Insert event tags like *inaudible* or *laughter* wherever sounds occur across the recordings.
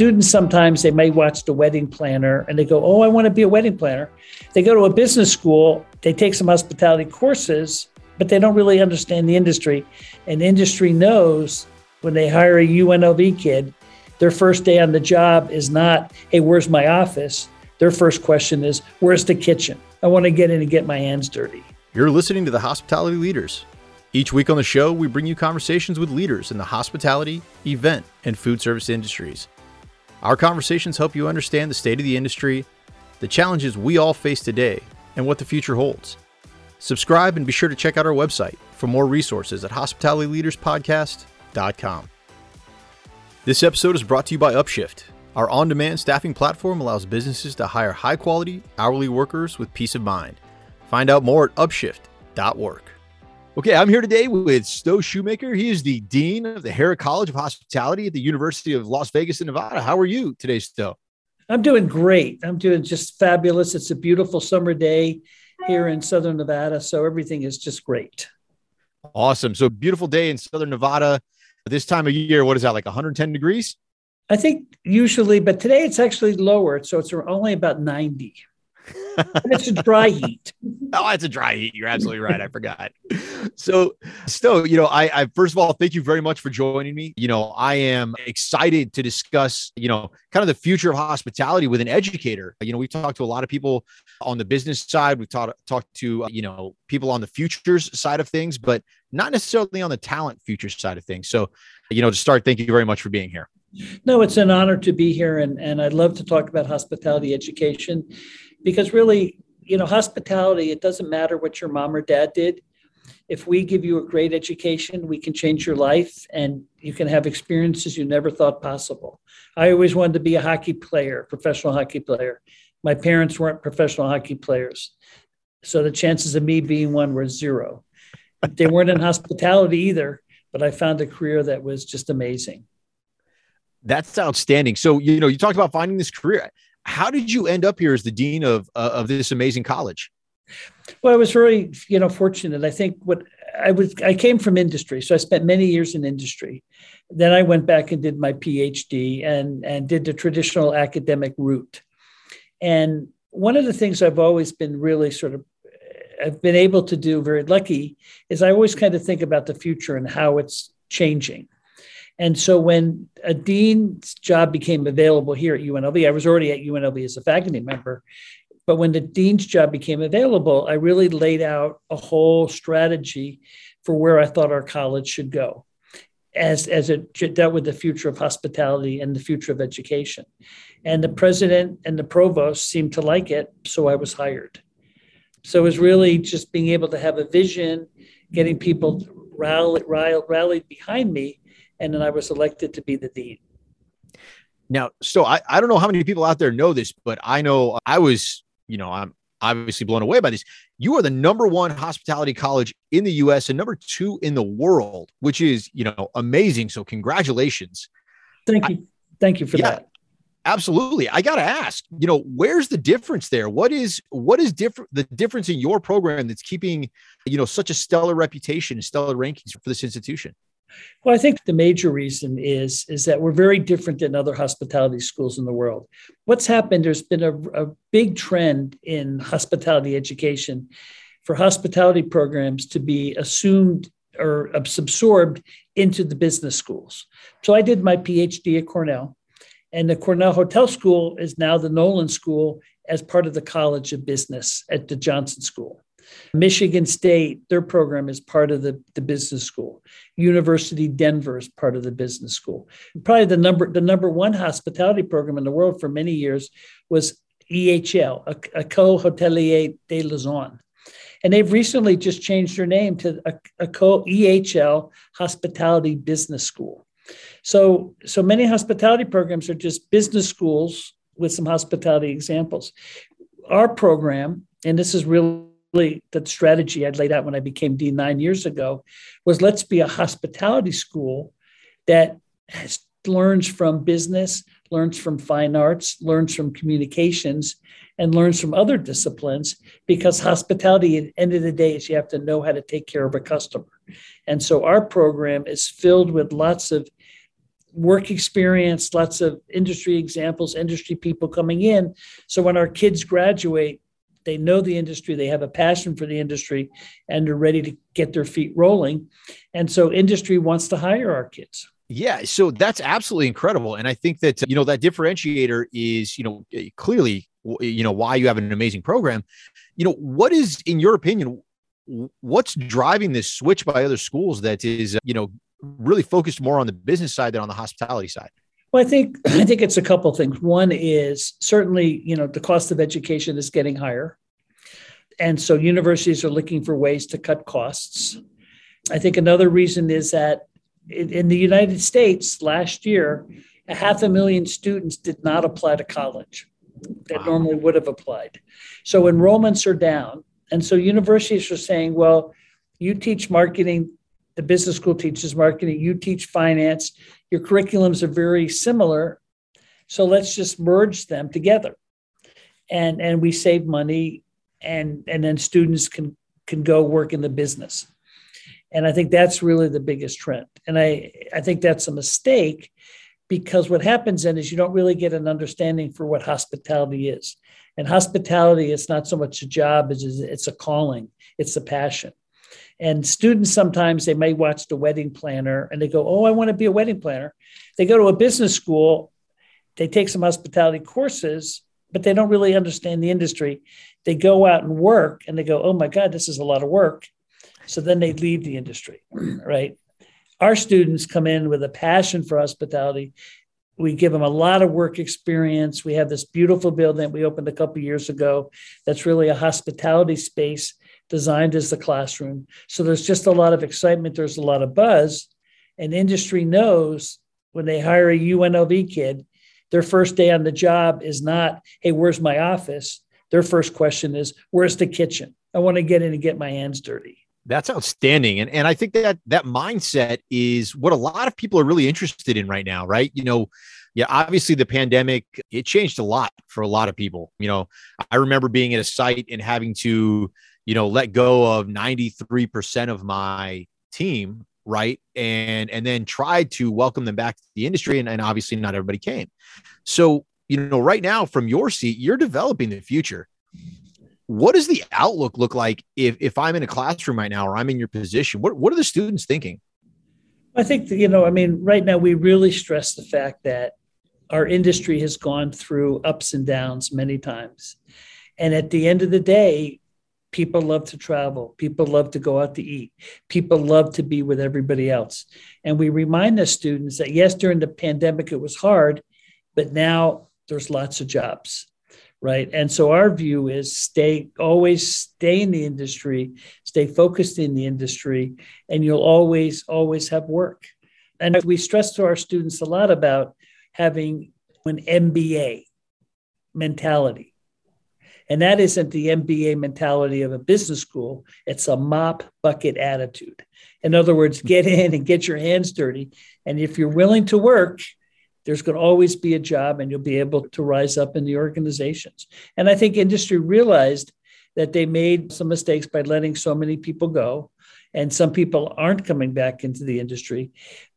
students sometimes they may watch the wedding planner and they go, Oh, I want to be a wedding planner. They go to a business school, they take some hospitality courses, but they don't really understand the industry. And industry knows when they hire a UNLV kid, their first day on the job is not, Hey, where's my office? Their first question is, Where's the kitchen? I want to get in and get my hands dirty. You're listening to the Hospitality Leaders. Each week on the show, we bring you conversations with leaders in the hospitality, event, and food service industries. Our conversations help you understand the state of the industry, the challenges we all face today, and what the future holds. Subscribe and be sure to check out our website for more resources at hospitalityleaderspodcast.com. This episode is brought to you by Upshift. Our on demand staffing platform allows businesses to hire high quality, hourly workers with peace of mind. Find out more at upshift.work. Okay, I'm here today with Stowe Shoemaker. He is the Dean of the Harrah College of Hospitality at the University of Las Vegas in Nevada. How are you today, Stowe? I'm doing great. I'm doing just fabulous. It's a beautiful summer day here in Southern Nevada. So everything is just great. Awesome. So beautiful day in Southern Nevada. This time of year, what is that, like 110 degrees? I think usually, but today it's actually lower. So it's only about 90 *laughs* it's a dry heat. Oh, it's a dry heat. You're absolutely right. I forgot. *laughs* So, Stowe, you know, I, I first of all thank you very much for joining me. You know, I am excited to discuss, you know, kind of the future of hospitality with an educator. You know, we've talked to a lot of people on the business side. We've talked talked to you know people on the futures side of things, but not necessarily on the talent futures side of things. So, you know, to start, thank you very much for being here. No, it's an honor to be here, and and I'd love to talk about hospitality education because really, you know, hospitality, it doesn't matter what your mom or dad did. If we give you a great education, we can change your life and you can have experiences you never thought possible. I always wanted to be a hockey player, professional hockey player. My parents weren't professional hockey players. So the chances of me being one were zero. They weren't in hospitality either, but I found a career that was just amazing. That's outstanding. So, you know, you talked about finding this career how did you end up here as the dean of uh, of this amazing college? Well, I was very, you know, fortunate. I think what I was, I came from industry, so I spent many years in industry. Then I went back and did my PhD and and did the traditional academic route. And one of the things I've always been really sort of I've been able to do very lucky is I always kind of think about the future and how it's changing. And so when a dean's job became available here at UNLV, I was already at UNLV as a faculty member. But when the dean's job became available, I really laid out a whole strategy for where I thought our college should go as, as it dealt with the future of hospitality and the future of education. And the president and the provost seemed to like it, so I was hired. So it was really just being able to have a vision, getting people rallied, rallied behind me and then I was elected to be the dean. Now, so I, I don't know how many people out there know this, but I know I was, you know, I'm obviously blown away by this. You are the number one hospitality college in the US and number two in the world, which is, you know, amazing. So congratulations. Thank you. I, Thank you for yeah, that. Absolutely. I got to ask, you know, where's the difference there? What is what is different the difference in your program that's keeping, you know, such a stellar reputation, and stellar rankings for this institution? Well, I think the major reason is is that we're very different than other hospitality schools in the world. What's happened? There's been a, a big trend in hospitality education for hospitality programs to be assumed or absorbed into the business schools. So I did my PhD at Cornell, and the Cornell Hotel School is now the Nolan School as part of the College of Business at the Johnson School. Michigan State, their program is part of the, the business school. University Denver is part of the business school. Probably the number the number one hospitality program in the world for many years was EHL, École Hôtelière de Lausanne. And they've recently just changed their name to a, a co EHL Hospitality Business School. So, so many hospitality programs are just business schools with some hospitality examples. Our program, and this is really really the strategy I'd laid out when I became dean nine years ago was let's be a hospitality school that has, learns from business, learns from fine arts, learns from communications, and learns from other disciplines because hospitality at the end of the day is you have to know how to take care of a customer. And so our program is filled with lots of work experience, lots of industry examples, industry people coming in. So when our kids graduate, they know the industry, they have a passion for the industry, and they're ready to get their feet rolling. And so industry wants to hire our kids. Yeah, so that's absolutely incredible, and I think that you know that differentiator is you know eh, clearly you know why you have an amazing program. You know what is in your opinion what's driving this switch by other schools that is you know really focused more on the business side than on the hospitality side? Well, I think *clears throat* I think it's a couple things. One is certainly, you know, the cost of education is getting higher. And so universities are looking for ways to cut costs. I think another reason is that in, in the United States last year, a half a million students did not apply to college that wow. normally would have applied. So enrollments are down. And so universities are saying, well, you teach marketing the business school teaches marketing, you teach finance, your curriculums are very similar. So let's just merge them together. And, and we save money and, and then students can, can go work in the business. And I think that's really the biggest trend. And I, I think that's a mistake because what happens then is you don't really get an understanding for what hospitality is. And hospitality is not so much a job as it's a calling, it's a passion. And students sometimes they may watch the wedding planner and they go, Oh, I want to be a wedding planner. They go to a business school, they take some hospitality courses, but they don't really understand the industry. They go out and work and they go, Oh my God, this is a lot of work. So then they leave the industry, *clears throat* right? Our students come in with a passion for hospitality. We give them a lot of work experience. We have this beautiful building we opened a couple years ago that's really a hospitality space designed as the classroom. So there's just a lot of excitement, there's a lot of buzz. And industry knows when they hire a UNLV kid, their first day on the job is not, hey, where's my office? Their first question is, where's the kitchen? I want to get in and get my hands dirty. That's outstanding. And, and I think that that mindset is what a lot of people are really interested in right now, right? You know, yeah, obviously the pandemic, it changed a lot for a lot of people. You know, I remember being at a site and having to you know, let go of 93% of my team, right? And and then tried to welcome them back to the industry. And, and obviously not everybody came. So, you know, right now from your seat, you're developing the future. What does the outlook look like if if I'm in a classroom right now or I'm in your position? What what are the students thinking? I think you know, I mean, right now we really stress the fact that our industry has gone through ups and downs many times. And at the end of the day, People love to travel. People love to go out to eat. People love to be with everybody else. And we remind the students that yes, during the pandemic it was hard, but now there's lots of jobs, right? And so our view is stay, always stay in the industry, stay focused in the industry, and you'll always, always have work. And we stress to our students a lot about having an MBA mentality and that isn't the MBA mentality of a business school, it's a mop bucket attitude. In other words, hmm. get in and get your hands dirty. And if you're willing to work, there's going to always be a job and you'll be able to rise up in the organizations. And I think industry realized that they made some mistakes by letting so many people go and some people aren't coming back into the industry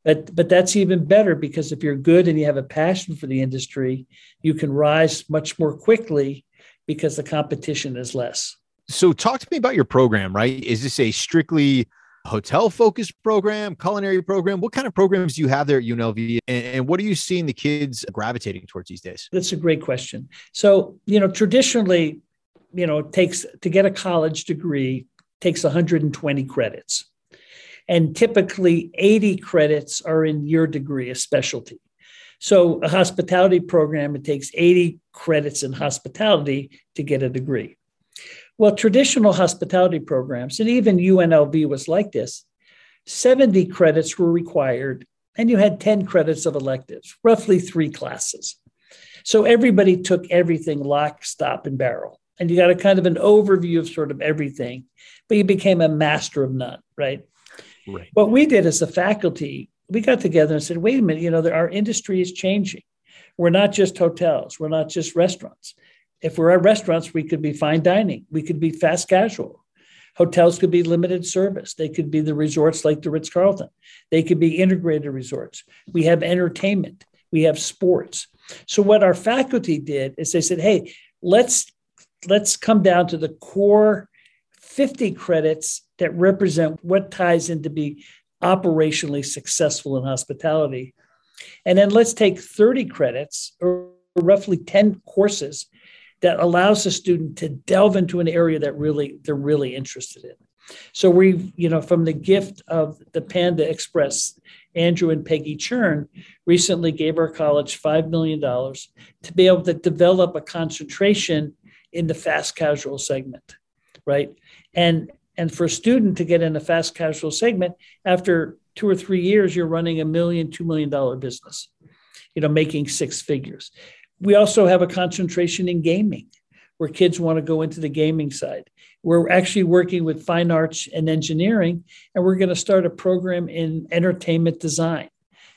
but but that's even better because if you're good and you have a passion for the industry you can rise much more quickly because the competition is less. So, talk to me about your program, right? Is this a strictly hotel focused program, culinary program? What kind of programs do you have there at UNLV? And, and, what are you seeing the kids gravitating towards these days? That's a great question. So, you know, traditionally, you know, it takes to get a college degree takes 120 credits. And typically 80 credits are in your degree, a specialty. So, a hospitality program, it takes 80 credits in hospitality to get a degree. Well, traditional hospitality programs, and even UNLV was like this 70 credits were required, and you had 10 credits of electives, roughly three classes. So, everybody took everything lock, stop, and barrel. And you got a kind of an overview of sort of everything, but you became a master of none, right? Right. What we did as a faculty we got together and said, wait a minute, you know, our industry is changing. We're not just hotels, we're not just restaurants. If we're at restaurants, we could be fine dining, we could be fast casual. Hotels could be limited service. They could be the resorts like the Ritz Carlton. They could be integrated resorts. We have entertainment. We have sports. So what our faculty did is they said, "Hey, let's let's come down to the core 50 credits that represent what ties into be operationally successful in hospitality. And then let's take 30 credits or roughly 10 courses that allows the student to delve into an area that really they're really interested in. So we, you know, from the gift of the Panda Express, Andrew and Peggy Cherng recently gave our college $5 million to be able to develop a concentration in the fast casual segment, right? And and for a student to get in a fast casual segment, after two or three years, you're running a million, two million dollar business, you know, making six figures. We also have a concentration in gaming where kids want to go into the gaming side. We're actually working with fine arts and engineering, and we're going to start a program in entertainment design.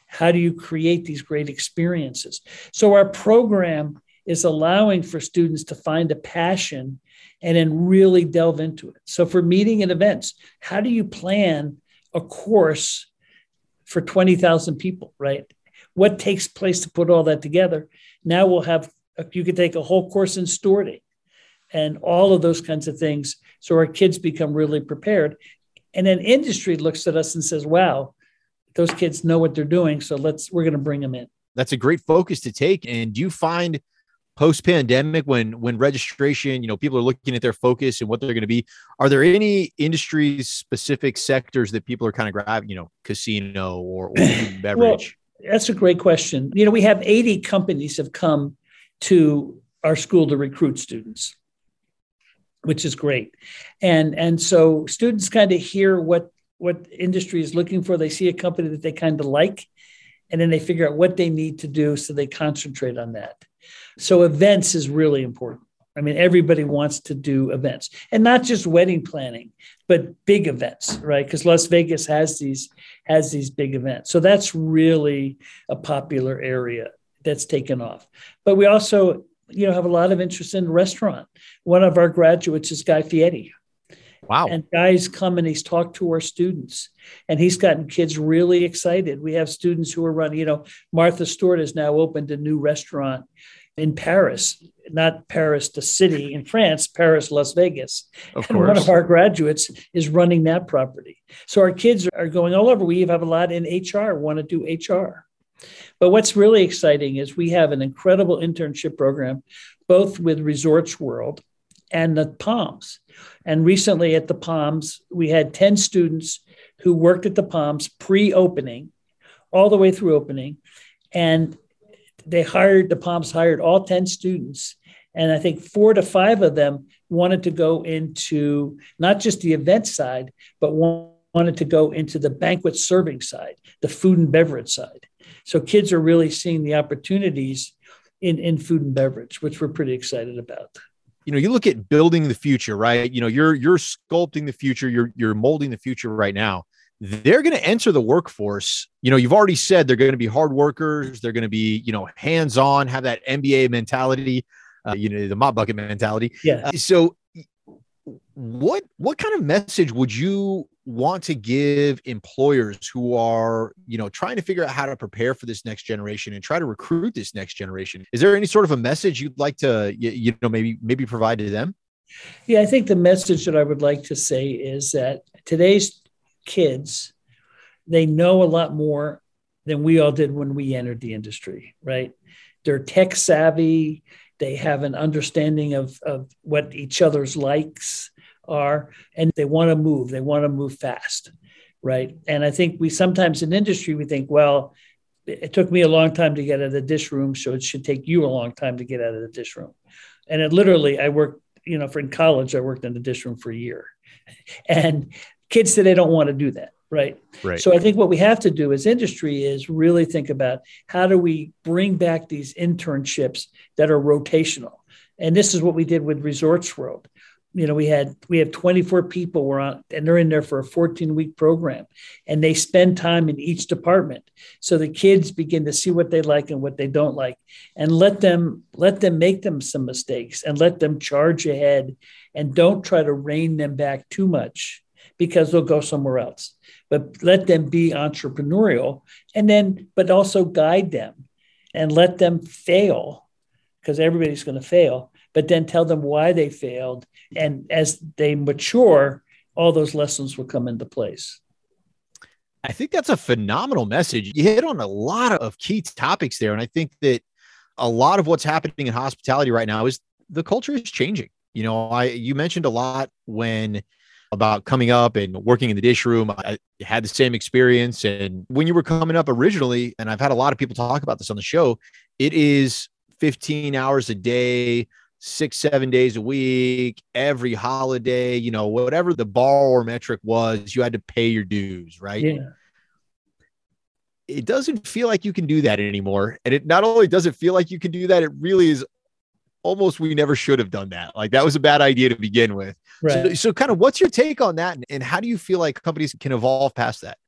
How do you create these great experiences? So, our program is allowing for students to find a passion and then really delve into it. So, for meeting and events, how do you plan a course for 20,000 people, right? What takes place to put all that together? Now we'll have, you could take a whole course in stewarding and all of those kinds of things. So our kids become really prepared. And then industry looks at us and says, wow, those kids know what they're doing. So let's, we're going to bring them in. That's a great focus to take. And do you find post pandemic when when registration you know people are looking at their focus and what they're going to be are there any industry specific sectors that people are kind of grabbing you know casino or, or *clears throat* beverage? Well, that's a great question. You know we have 80 companies have come to our school to recruit students which is great. And and so students kind of hear what what industry is looking for. They see a company that they kind of like and then they figure out what they need to do so they concentrate on that so events is really important. I mean, everybody wants to do events and not just wedding planning, but big events, right? Because Las Vegas has these has these big events. So that's really a popular area that's taken off. But we also, you know, have a lot of interest in restaurant. One of our graduates is Guy Fieri. Wow. And Guy's come and he's talked to our students and he's gotten kids really excited. We have students who are running, you know, Martha Stewart has now opened a new restaurant in Paris, not Paris, the city in France, Paris, Las Vegas. Of and course. one of our graduates is running that property. So our kids are going all over. We have a lot in HR, want to do HR. But what's really exciting is we have an incredible internship program, both with Resorts World and the Palms. And recently at the Palms, we had 10 students who worked at the Palms pre opening, all the way through opening. And they hired the Palms hired all 10 students. And I think four to five of them wanted to go into not just the event side, but wanted to go into the banquet serving side, the food and beverage side. So kids are really seeing the opportunities in, in food and beverage, which we're pretty excited about. You know, you look at building the future, right? You know, you're you're sculpting the future, you're you're molding the future right now they're going to enter the workforce. You know, you've already said they're going to be hard workers. They're going to be, you know, hands on, have that MBA mentality, uh, you know, the mop bucket mentality. Yeah. Uh, so, what what kind of message would you want to give employers who are, you know, trying to figure out how to prepare for this next generation and try to recruit this next generation? Is there any sort of a message you'd like to, you, you know, maybe maybe provide to them? Yeah, I think the message that I would like to say is that today's kids, they know a lot more than we all did when we entered the industry, right? They're tech savvy. They have an understanding of, of what each other's likes are, and they want to move. They want to move fast, right? And I think we sometimes in industry, we think, well, it took me a long time to get out of the dish room, so it should take you a long time to get out of the dish room. And it literally, I worked, you know, for in college, I worked in the dish room for a year. *laughs* And kids today don't want to do that right? Right. So i think what we have to do as industry is really think about how do we bring back these internships that are rotational? And this is what we did with resorts world. You know, we had we have 24 people were on, and they're in there for a 14 week program, and they spend time in each department. So the kids begin to see what they like and what they don't like, and let them let them make them some mistakes and let them charge ahead, and don't try to rein them back too much because they'll go somewhere else. But let them be entrepreneurial, and then but also guide them, and let them fail, because everybody's going to fail but then tell them why they failed. And as they mature, all those lessons will come into place. I think that's a phenomenal message. You hit on a lot of key topics there. And I think that a lot of what's happening in hospitality right now is the culture is changing. You know, I you mentioned a lot when about coming up and working in the dish room. I had the same experience. And when you were coming up originally, and I've had a lot of people talk about this on the show, it is 15 hours a day, six, seven days a week, every holiday, you know, whatever the borrower metric was, you had to pay your dues, right? Yeah. It doesn't feel like you can do that anymore. And it not only does it feel like you can do that, it really is almost we never should have done that. Like that was a bad idea to begin with. Right. So, so kind of what's your take on that? And how do you feel like companies can evolve past that?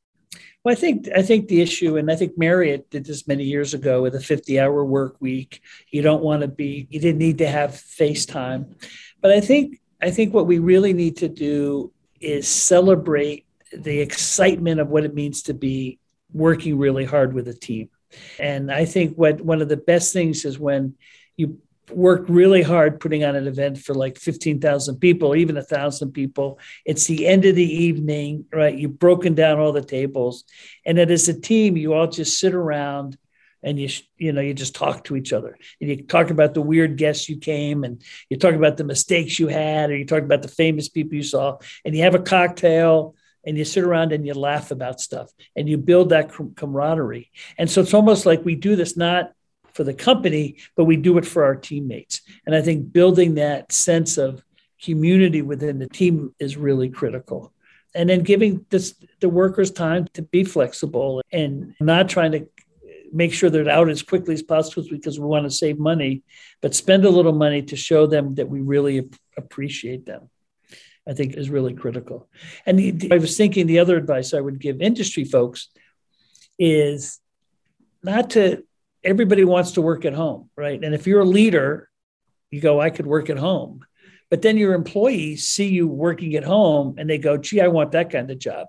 Well, I think I think the issue, and I think Marriott did this many years ago with a 50-hour work week. You don't want to be, you didn't need to have FaceTime. But I think I think what we really need to do is celebrate the excitement of what it means to be working really hard with a team. And I think what one of the best things is when you worked really hard putting on an event for like 15,000 people, even a thousand people. It's the end of the evening, right? You've broken down all the tables. And then as a team, you all just sit around and you, you know, you just talk to each other and you talk about the weird guests you came and you talk about the mistakes you had, or you talk about the famous people you saw and you have a cocktail and you sit around and you laugh about stuff and you build that camaraderie. And so it's almost like we do this not for the company, but we do it for our teammates. And I think building that sense of community within the team is really critical. And then giving this, the workers time to be flexible and not trying to make sure they're out as quickly as possible because we want to save money, but spend a little money to show them that we really appreciate them. I think is really critical. And the, I was thinking the other advice I would give industry folks is not to everybody wants to work at home, right? And if you're a leader, you go, I could work at home. But then your employees see you working at home and they go, gee, I want that kind of job.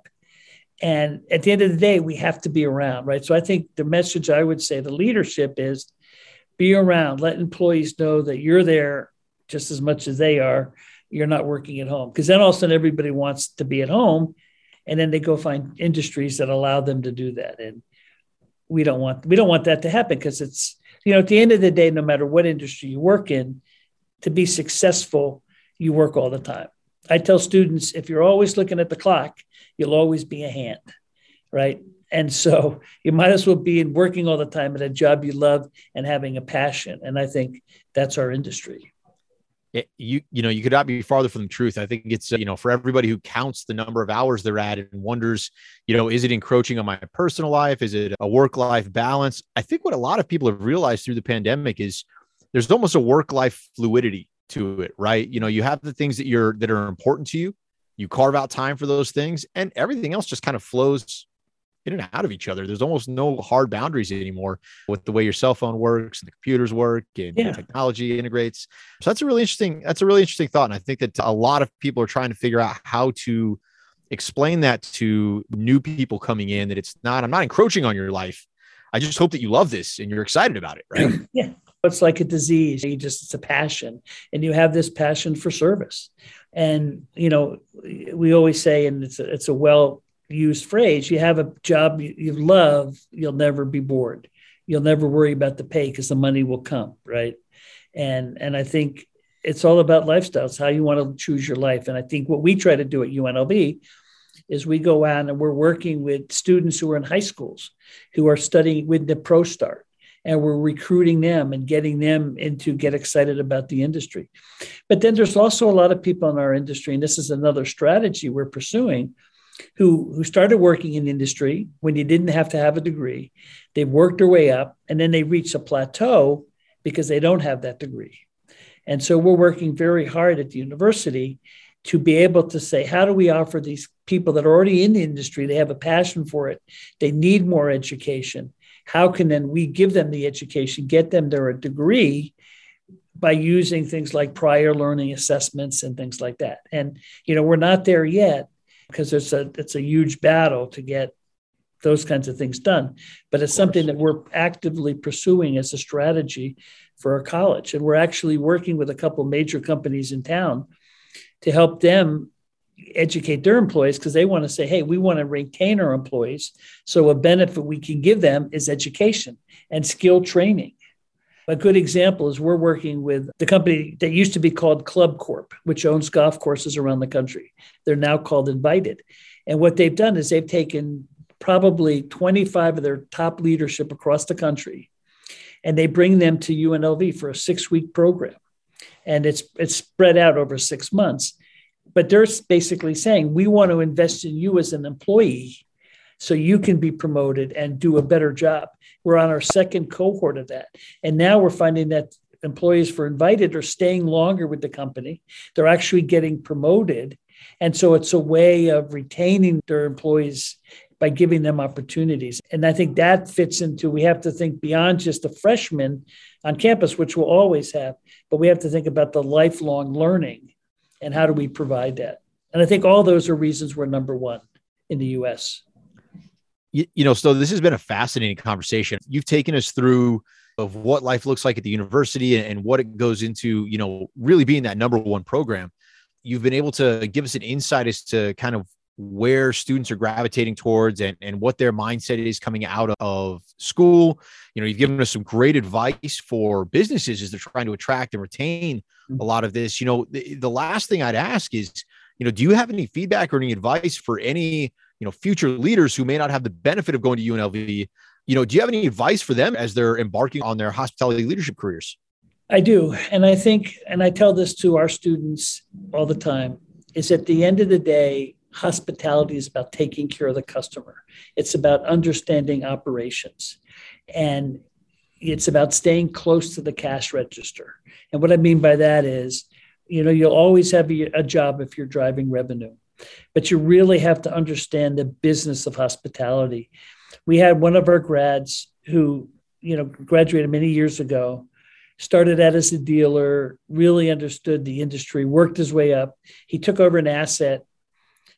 And at the end of the day, we have to be around, right? So I think the message I would say to leadership is be around, let employees know that you're there just as much as they are. You're not working at home. Because then all of a sudden everybody wants to be at home. And then they go find industries that allow them to do that. And we don't want we don't want that to happen because it's you know at the end of the day no matter what industry you work in to be successful you work all the time. I tell students if you're always looking at the clock you'll always be a hand right? And so *laughs* you might as well be in working all the time at a job you love and having a passion. And i think that's our industry it, you you know you could not be farther from the truth. I think it's you know for everybody who counts the number of hours they're at and wonders you know is it encroaching on my personal life? Is it a work life balance? I think what a lot of people have realized through the pandemic is there's almost a work life fluidity to it right? You know you have the things that you're that are important to you you carve out time for those things and everything else just kind of flows in and out of each other. There's almost no hard boundaries anymore with the way your cell phone works and the computers work and yeah. technology integrates. So that's a really interesting, that's a really interesting thought. And I think that a lot of people are trying to figure out how to explain that to new people coming in that it's not, I'm not encroaching on your life. I just hope that you love this and you're excited about it. Right. *clears throat* yeah. It's like a disease. You just, it's a passion and you have this passion for service. And, you know, we always say, and it's a, it's a well used phrase you have a job you, love you'll never be bored. You'll never worry about the pay because the money will come right? And and i think it's all about lifestyles how you want to choose your life. And i think what we try to do at unlv is we go out and we're working with students who are in high schools who are studying with the ProStart and we're recruiting them and getting them into get excited about the industry. But then there's also a lot of people in our industry and this is another strategy we're pursuing who who started working in industry when you didn't have to have a degree. They've worked their way up, and then they reach a plateau because they don't have that degree. And so we're working very hard at the university to be able to say, how do we offer these people that are already in the industry? They have a passion for it, they need more education. How can then we give them the education, get them their degree by using things like prior learning assessments and things like that? And you know, we're not there yet because it's a it's a huge battle to get those kinds of things done. But it's something that we're actively pursuing as a strategy for our college. And we're actually working with a couple major companies in town to help them educate their employees because they want to say, hey, we want to retain our employees. So a benefit we can give them is education and skill training. A good example is we're working with the company that used to be called ClubCorp, which owns golf courses around the country. They're now called Invited. And what they've done is they've taken probably 25 of their top leadership across the country and they bring them to UNLV for a six week program. And it's, it's spread out over six months. But they're basically saying, we want to invest in you as an employee so you can be promoted and do a better job. We're on our second cohort of that. And now we're finding that employees for invited are staying longer with the company. They're actually getting promoted. And so it's a way of retaining their employees by giving them opportunities. And I think that fits into we have to think beyond just the freshmen on campus, which we'll always have, but we have to think about the lifelong learning and how do we provide that. And I think all those are reasons we're number one in the US. You, you know, so this has been a fascinating conversation. You've taken us through of what life looks like at the university and what it goes into, you know, really being that number one program. You've been able to give us an insight as to kind of where students are gravitating towards and, and what their mindset is coming out of school. You know, you've given us some great advice for businesses as they're trying to attract and retain a lot of this. You know, the, the last thing I'd ask is, you know, do you have any feedback or any advice for any, you know, future leaders who may not have the benefit of going to UNLV? You know, do you have any advice for them as they're embarking on their hospitality leadership careers? I do. And I think, and I tell this to our students all the time, is at the end of the day, hospitality is about taking care of the customer. It's about understanding operations. And it's about staying close to the cash register. And what I mean by that is, you know, you'll always have a job if you're driving revenue, but you really have to understand the business of hospitality. We had one of our grads who, you know, graduated many years ago, started out as a dealer, really understood the industry, worked his way up. He took over an asset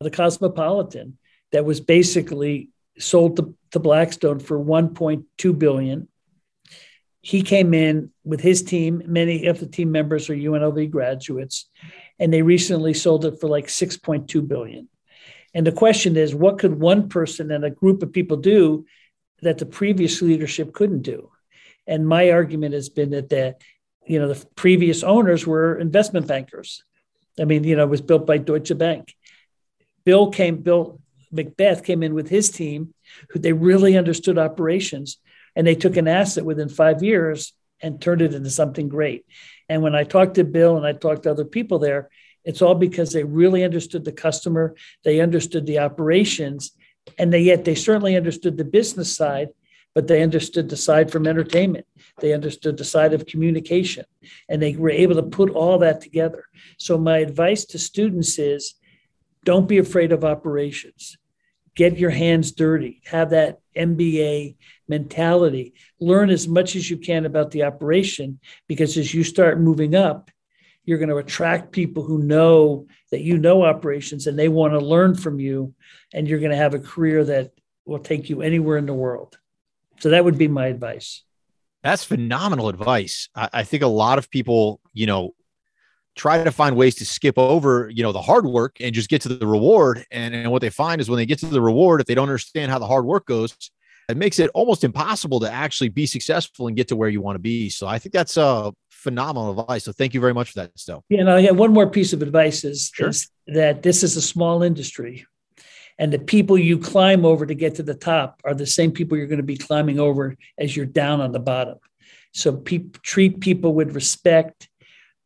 the Cosmopolitan that was basically sold to, to Blackstone for 1.2 billion. He came in with his team. Many of the team members are UNLV graduates, and they recently sold it for like 6.2 billion. And the question is, what could one person and a group of people do that the previous leadership couldn't do? And my argument has been that the, you know, the previous owners were investment bankers. I mean, you know, it was built by Deutsche Bank. Bill came, Bill McBeath came in with his team, who they really understood operations, and they took an asset within five years and turned it into something great. And when I talked to Bill and I talked to other people there, it's all because they really understood the customer, they understood the operations, and they yet they certainly understood the business side, but they understood the side from entertainment. They understood the side of communication, and they were able to put all that together. So my advice to students is don't be afraid of operations. Get your hands dirty. Have that MBA mentality. Learn as much as you can about the operation because as you start moving up, you're going to attract people who know that you know operations and they want to learn from you. And you're going to have a career that will take you anywhere in the world. So that would be my advice. That's phenomenal advice. I, think a lot of people, you know, try to find ways to skip over, you know, the hard work and just get to the reward. And, and what they find is when they get to the reward, if they don't understand how the hard work goes, it makes it almost impossible to actually be successful and get to where you want to be. So I think that's a phenomenal advice. So thank you very much for that, Stowe. Yeah, and I have one more piece of advice is, sure. is that this is a small industry. And the people you climb over to get to the top are the same people you're going to be climbing over as you're down on the bottom. So pe- treat people with respect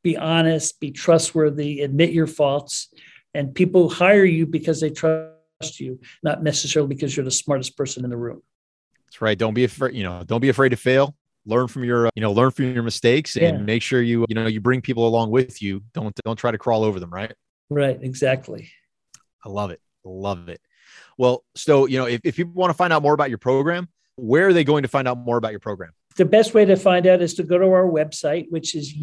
be honest, be trustworthy, admit your faults. And people hire you because they trust you, not necessarily because you're the smartest person in the room. That's right. Don't be afraid, you know, don't be afraid to fail. learn from your, you know, learn from your mistakes and make sure you, you know, you bring people along with you. Don't, don't try to crawl over them. Right. Right, exactly. I love it. Love it. Well, so, you know, if, if people want to find out more about your program, where are they going to find out more about your program? The best way to find out is to go to our website, which is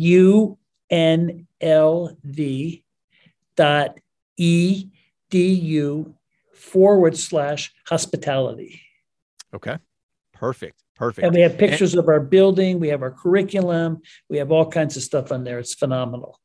unlv dot edu forward slash hospitality. Okay. Perfect. Perfect. And we have pictures of our building, we have our curriculum, we have all kinds of stuff on there. It's phenomenal.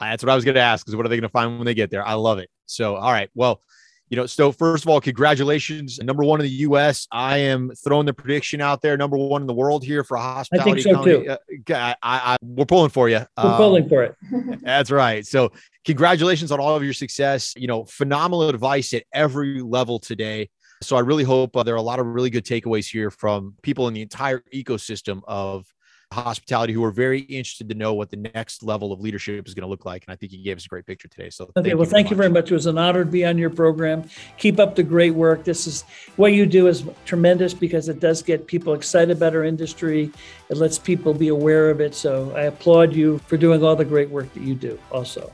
That's what I was going to ask is what are they going to find when they get there? I love it. So, all right. Well, you know, so first of all, congratulations. Number one in the US. I am throwing the prediction out there. Number one in the world here for a hospitality. so, company. too. Uh, I, I, we're pulling for you. We're Um, pulling for it. *laughs* That's right. So, congratulations on all of your success. You know, phenomenal advice at every level today. So, I really hope uh, there are a lot of really good takeaways here from people in the entire ecosystem of hospitality who are very interested to know what the next level of leadership is going to look like. And I think you gave us a great picture today. So, Okay, well, thank you very much. It was an honor to be on your program. Keep up the great work. This is what you do is tremendous because it does get people excited about our industry. It lets people be aware of it. So I applaud you for doing all the great work that you do also.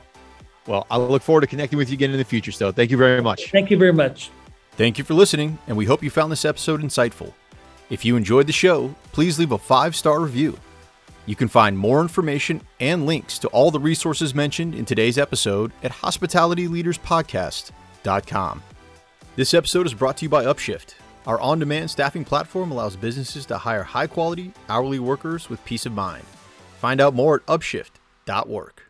Well, I look forward to connecting with you again in the future. So, thank you very much. Thank you very much. Thank you for listening, and we hope you found this episode insightful. If you enjoyed the show, please leave a five star review. You can find more information and links to all the resources mentioned in today's episode at hospitalityleaderspodcast.com. This episode is brought to you by Upshift. Our on demand staffing platform allows businesses to hire high quality, hourly workers with peace of mind. Find out more at upshift.work.